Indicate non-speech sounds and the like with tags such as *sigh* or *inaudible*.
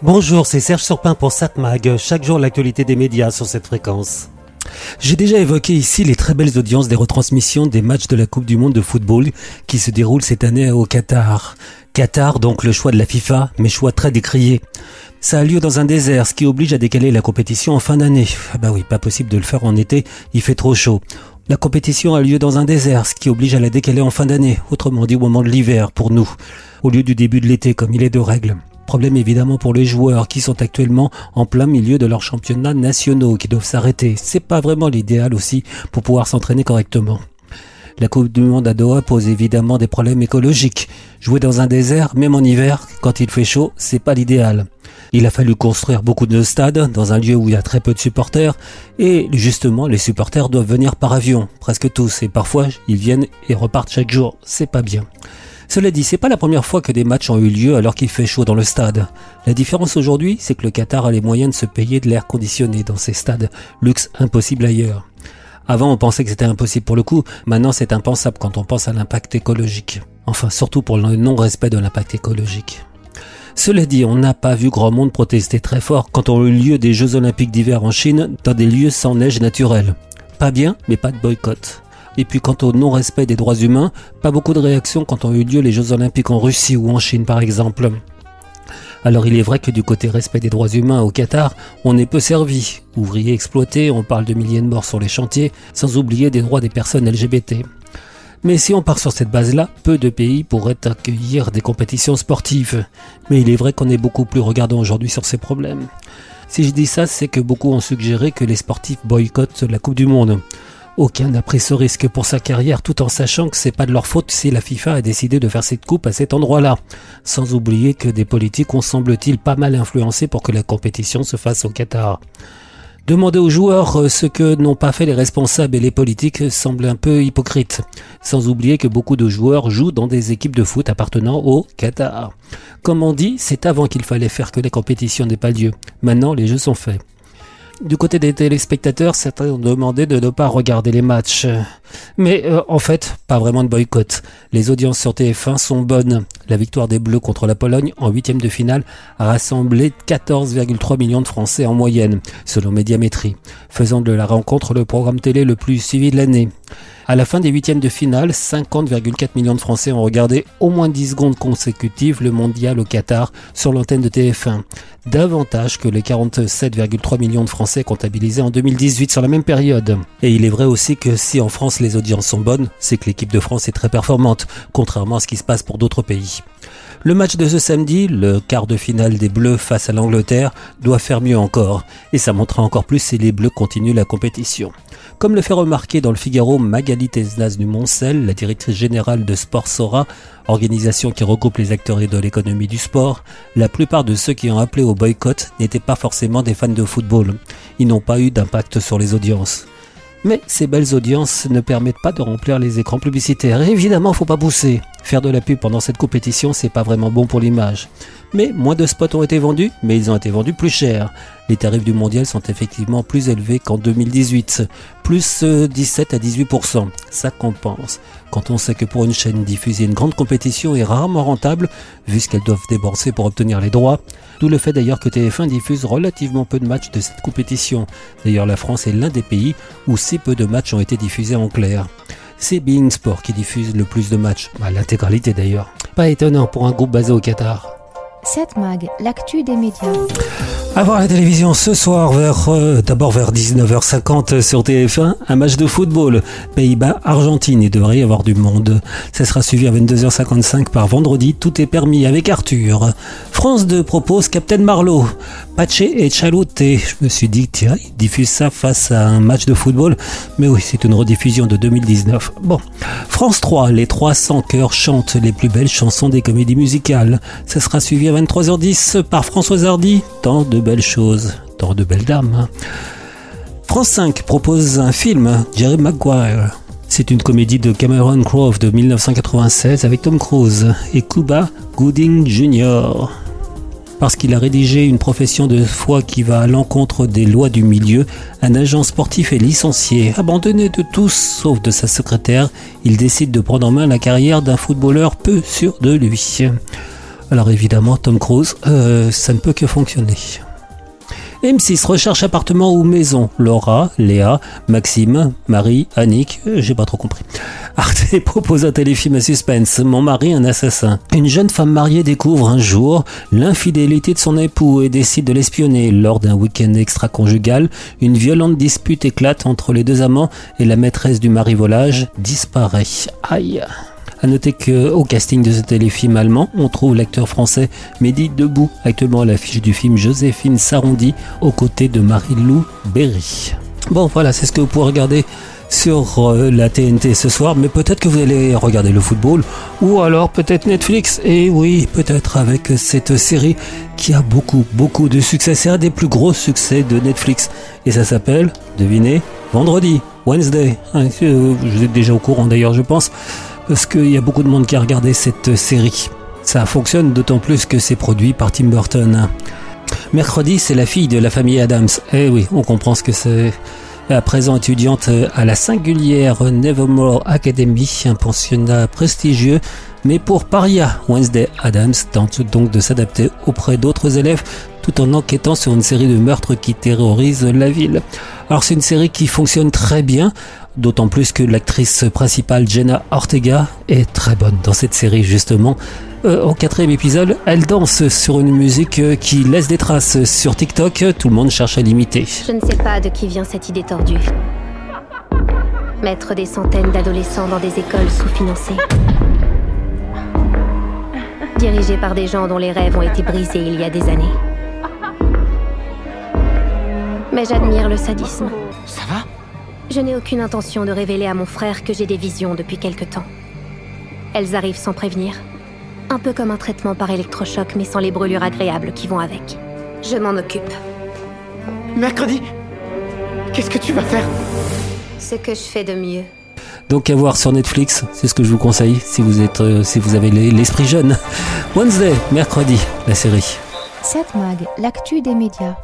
Bonjour, c'est Serge Surpin pour SatMag. Chaque jour, l'actualité des médias sur cette fréquence. J'ai déjà évoqué ici les très belles audiences des retransmissions des matchs de la Coupe du Monde de football qui se déroulent cette année au Qatar. Qatar, donc le choix de la FIFA, mais choix très décrié. Ça a lieu dans un désert, ce qui oblige à décaler la compétition en fin d'année. Ah bah oui, pas possible de le faire en été, il fait trop chaud. La compétition a lieu dans un désert, ce qui oblige à la décaler en fin d'année, autrement dit au moment de l'hiver pour nous, au lieu du début de l'été comme il est de règle. Problème évidemment pour les joueurs qui sont actuellement en plein milieu de leurs championnats nationaux qui doivent s'arrêter. C'est pas vraiment l'idéal aussi pour pouvoir s'entraîner correctement. La Coupe du Monde à Doha pose évidemment des problèmes écologiques. Jouer dans un désert, même en hiver, quand il fait chaud, c'est pas l'idéal. Il a fallu construire beaucoup de stades dans un lieu où il y a très peu de supporters et justement les supporters doivent venir par avion, presque tous et parfois ils viennent et repartent chaque jour, c'est pas bien. Cela dit, c'est pas la première fois que des matchs ont eu lieu alors qu'il fait chaud dans le stade. La différence aujourd'hui, c'est que le Qatar a les moyens de se payer de l'air conditionné dans ces stades, luxe impossible ailleurs. Avant, on pensait que c'était impossible pour le coup, maintenant c'est impensable quand on pense à l'impact écologique. Enfin, surtout pour le non-respect de l'impact écologique. Cela dit, on n'a pas vu grand monde protester très fort quand ont eu lieu des Jeux Olympiques d'hiver en Chine dans des lieux sans neige naturelle. Pas bien, mais pas de boycott. Et puis quant au non-respect des droits humains, pas beaucoup de réactions quand ont eu lieu les Jeux Olympiques en Russie ou en Chine par exemple. Alors il est vrai que du côté respect des droits humains au Qatar, on est peu servi. Ouvriers exploités, on parle de milliers de morts sur les chantiers, sans oublier des droits des personnes LGBT. Mais si on part sur cette base-là, peu de pays pourraient accueillir des compétitions sportives. Mais il est vrai qu'on est beaucoup plus regardant aujourd'hui sur ces problèmes. Si je dis ça, c'est que beaucoup ont suggéré que les sportifs boycottent la Coupe du Monde. Aucun n'a pris ce risque pour sa carrière tout en sachant que c'est pas de leur faute si la FIFA a décidé de faire cette coupe à cet endroit-là. Sans oublier que des politiques ont semble-t-il pas mal influencé pour que la compétition se fasse au Qatar. Demander aux joueurs euh, ce que n'ont pas fait les responsables et les politiques semble un peu hypocrite. Sans oublier que beaucoup de joueurs jouent dans des équipes de foot appartenant au Qatar. Comme on dit, c'est avant qu'il fallait faire que les compétitions n'aient pas lieu. Maintenant, les jeux sont faits. Du côté des téléspectateurs, certains ont demandé de ne pas regarder les matchs. Mais euh, en fait, pas vraiment de boycott. Les audiences sur TF1 sont bonnes. La victoire des Bleus contre la Pologne en huitième de finale a rassemblé 14,3 millions de Français en moyenne, selon Médiamétrie, faisant de la rencontre le programme télé le plus suivi de l'année. À la fin des huitièmes de finale, 50,4 millions de Français ont regardé au moins 10 secondes consécutives le mondial au Qatar sur l'antenne de TF1. Davantage que les 47,3 millions de Français comptabilisés en 2018 sur la même période. Et il est vrai aussi que si en France les audiences sont bonnes, c'est que l'équipe de France est très performante, contrairement à ce qui se passe pour d'autres pays. Le match de ce samedi, le quart de finale des Bleus face à l'Angleterre, doit faire mieux encore, et ça montrera encore plus si les Bleus continuent la compétition. Comme le fait remarquer dans le Figaro Magali Tesnas du Moncel, la directrice générale de Sport Sora, organisation qui regroupe les acteurs de l'économie du sport, la plupart de ceux qui ont appelé au boycott n'étaient pas forcément des fans de football. Ils n'ont pas eu d'impact sur les audiences. Mais ces belles audiences ne permettent pas de remplir les écrans publicitaires. Et évidemment, faut pas pousser. Faire de la pub pendant cette compétition, c'est pas vraiment bon pour l'image. Mais moins de spots ont été vendus, mais ils ont été vendus plus cher. Les tarifs du mondial sont effectivement plus élevés qu'en 2018, plus 17 euh, à 18%. Ça compense. Quand on sait que pour une chaîne diffuser une grande compétition est rarement rentable, vu ce qu'elles doivent débourser pour obtenir les droits, d'où le fait d'ailleurs que TF1 diffuse relativement peu de matchs de cette compétition. D'ailleurs la France est l'un des pays où si peu de matchs ont été diffusés en clair. C'est Being Sport qui diffuse le plus de matchs, à l'intégralité d'ailleurs. Pas étonnant pour un groupe basé au Qatar. 7 Mag, l'actu des médias. À voir la télévision ce soir, vers euh, d'abord vers 19h50 sur TF1, un match de football. Pays-Bas-Argentine, il devrait y avoir du monde. Ça sera suivi à 22h55 par vendredi, tout est permis avec Arthur. France 2 propose Captain Marlowe, Pache et Chaloute. Je me suis dit, tiens, ils diffusent ça face à un match de football. Mais oui, c'est une rediffusion de 2019. Bon. France 3, les 300 chœurs chantent les plus belles chansons des comédies musicales. Ça sera suivi à 23h10 par Françoise Hardy. Tant de belles tant de belles dames. Hein. France 5 propose un film, Jerry Maguire. C'est une comédie de Cameron Crowe de 1996 avec Tom Cruise et Cuba Gooding Jr. Parce qu'il a rédigé une profession de foi qui va à l'encontre des lois du milieu, un agent sportif est licencié. Abandonné de tous sauf de sa secrétaire, il décide de prendre en main la carrière d'un footballeur peu sûr de lui. Alors évidemment, Tom Cruise, euh, ça ne peut que fonctionner. M6 recherche appartement ou maison. Laura, Léa, Maxime, Marie, Annick, j'ai pas trop compris. *laughs* Arte propose un téléfilm à suspense. Mon mari, un assassin. Une jeune femme mariée découvre un jour l'infidélité de son époux et décide de l'espionner. Lors d'un week-end extra-conjugal, une violente dispute éclate entre les deux amants et la maîtresse du mari volage disparaît. Aïe. À noter qu'au casting de ce téléfilm allemand, on trouve l'acteur français Mehdi Debout, actuellement à l'affiche du film Joséphine Sarondi, aux côtés de Marie-Lou Berry. Bon, voilà, c'est ce que vous pouvez regarder sur euh, la TNT ce soir, mais peut-être que vous allez regarder le football, ou alors peut-être Netflix, et oui, peut-être avec cette série qui a beaucoup, beaucoup de succès. C'est un des plus gros succès de Netflix, et ça s'appelle, devinez, Vendredi, Wednesday. Hein, euh, vous êtes déjà au courant d'ailleurs, je pense parce qu'il y a beaucoup de monde qui a regardé cette série. Ça fonctionne d'autant plus que c'est produit par Tim Burton. Mercredi, c'est la fille de la famille Adams. Eh oui, on comprend ce que c'est. À présent étudiante à la singulière Nevermore Academy, un pensionnat prestigieux, mais pour paria, Wednesday Adams tente donc de s'adapter auprès d'autres élèves tout en enquêtant sur une série de meurtres qui terrorisent la ville. Alors c'est une série qui fonctionne très bien, d'autant plus que l'actrice principale Jenna Ortega est très bonne dans cette série justement. Euh, au quatrième épisode, elle danse sur une musique qui laisse des traces sur TikTok, tout le monde cherche à l'imiter. Je ne sais pas de qui vient cette idée tordue. Mettre des centaines d'adolescents dans des écoles sous-financées. Dirigées par des gens dont les rêves ont été brisés il y a des années. Mais j'admire le sadisme. Je n'ai aucune intention de révéler à mon frère que j'ai des visions depuis quelque temps. Elles arrivent sans prévenir. Un peu comme un traitement par électrochoc, mais sans les brûlures agréables qui vont avec. Je m'en occupe. Mercredi Qu'est-ce que tu vas faire? Ce que je fais de mieux. Donc à voir sur Netflix, c'est ce que je vous conseille si vous êtes, euh, si vous avez l'esprit jeune. *laughs* Wednesday, mercredi, la série. 7 Mag, l'actu des médias.